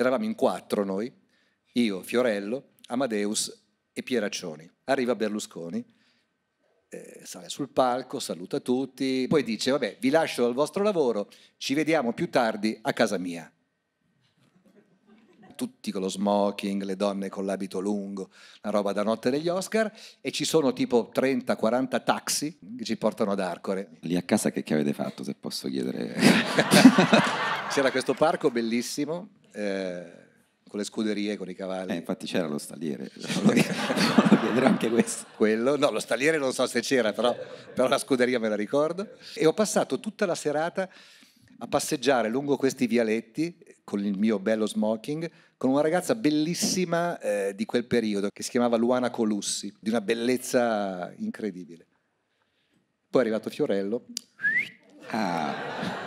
Eravamo in quattro noi, io, Fiorello, Amadeus e Pieraccioni. Arriva Berlusconi, eh, sale sul palco, saluta tutti, poi dice, vabbè, vi lascio al vostro lavoro, ci vediamo più tardi a casa mia tutti con lo smoking, le donne con l'abito lungo, la roba da notte degli Oscar, e ci sono tipo 30-40 taxi che ci portano ad Arcore. Lì a casa che, che avete fatto, se posso chiedere? C'era questo parco bellissimo, eh, con le scuderie, con i cavalli. Eh, infatti c'era lo staliere, volevo chiedere anche questo. Quello, no, lo staliere non so se c'era, però, però la scuderia me la ricordo. E ho passato tutta la serata a passeggiare lungo questi vialetti con il mio bello smoking con una ragazza bellissima eh, di quel periodo che si chiamava Luana Colussi, di una bellezza incredibile. Poi è arrivato Fiorello. Ah.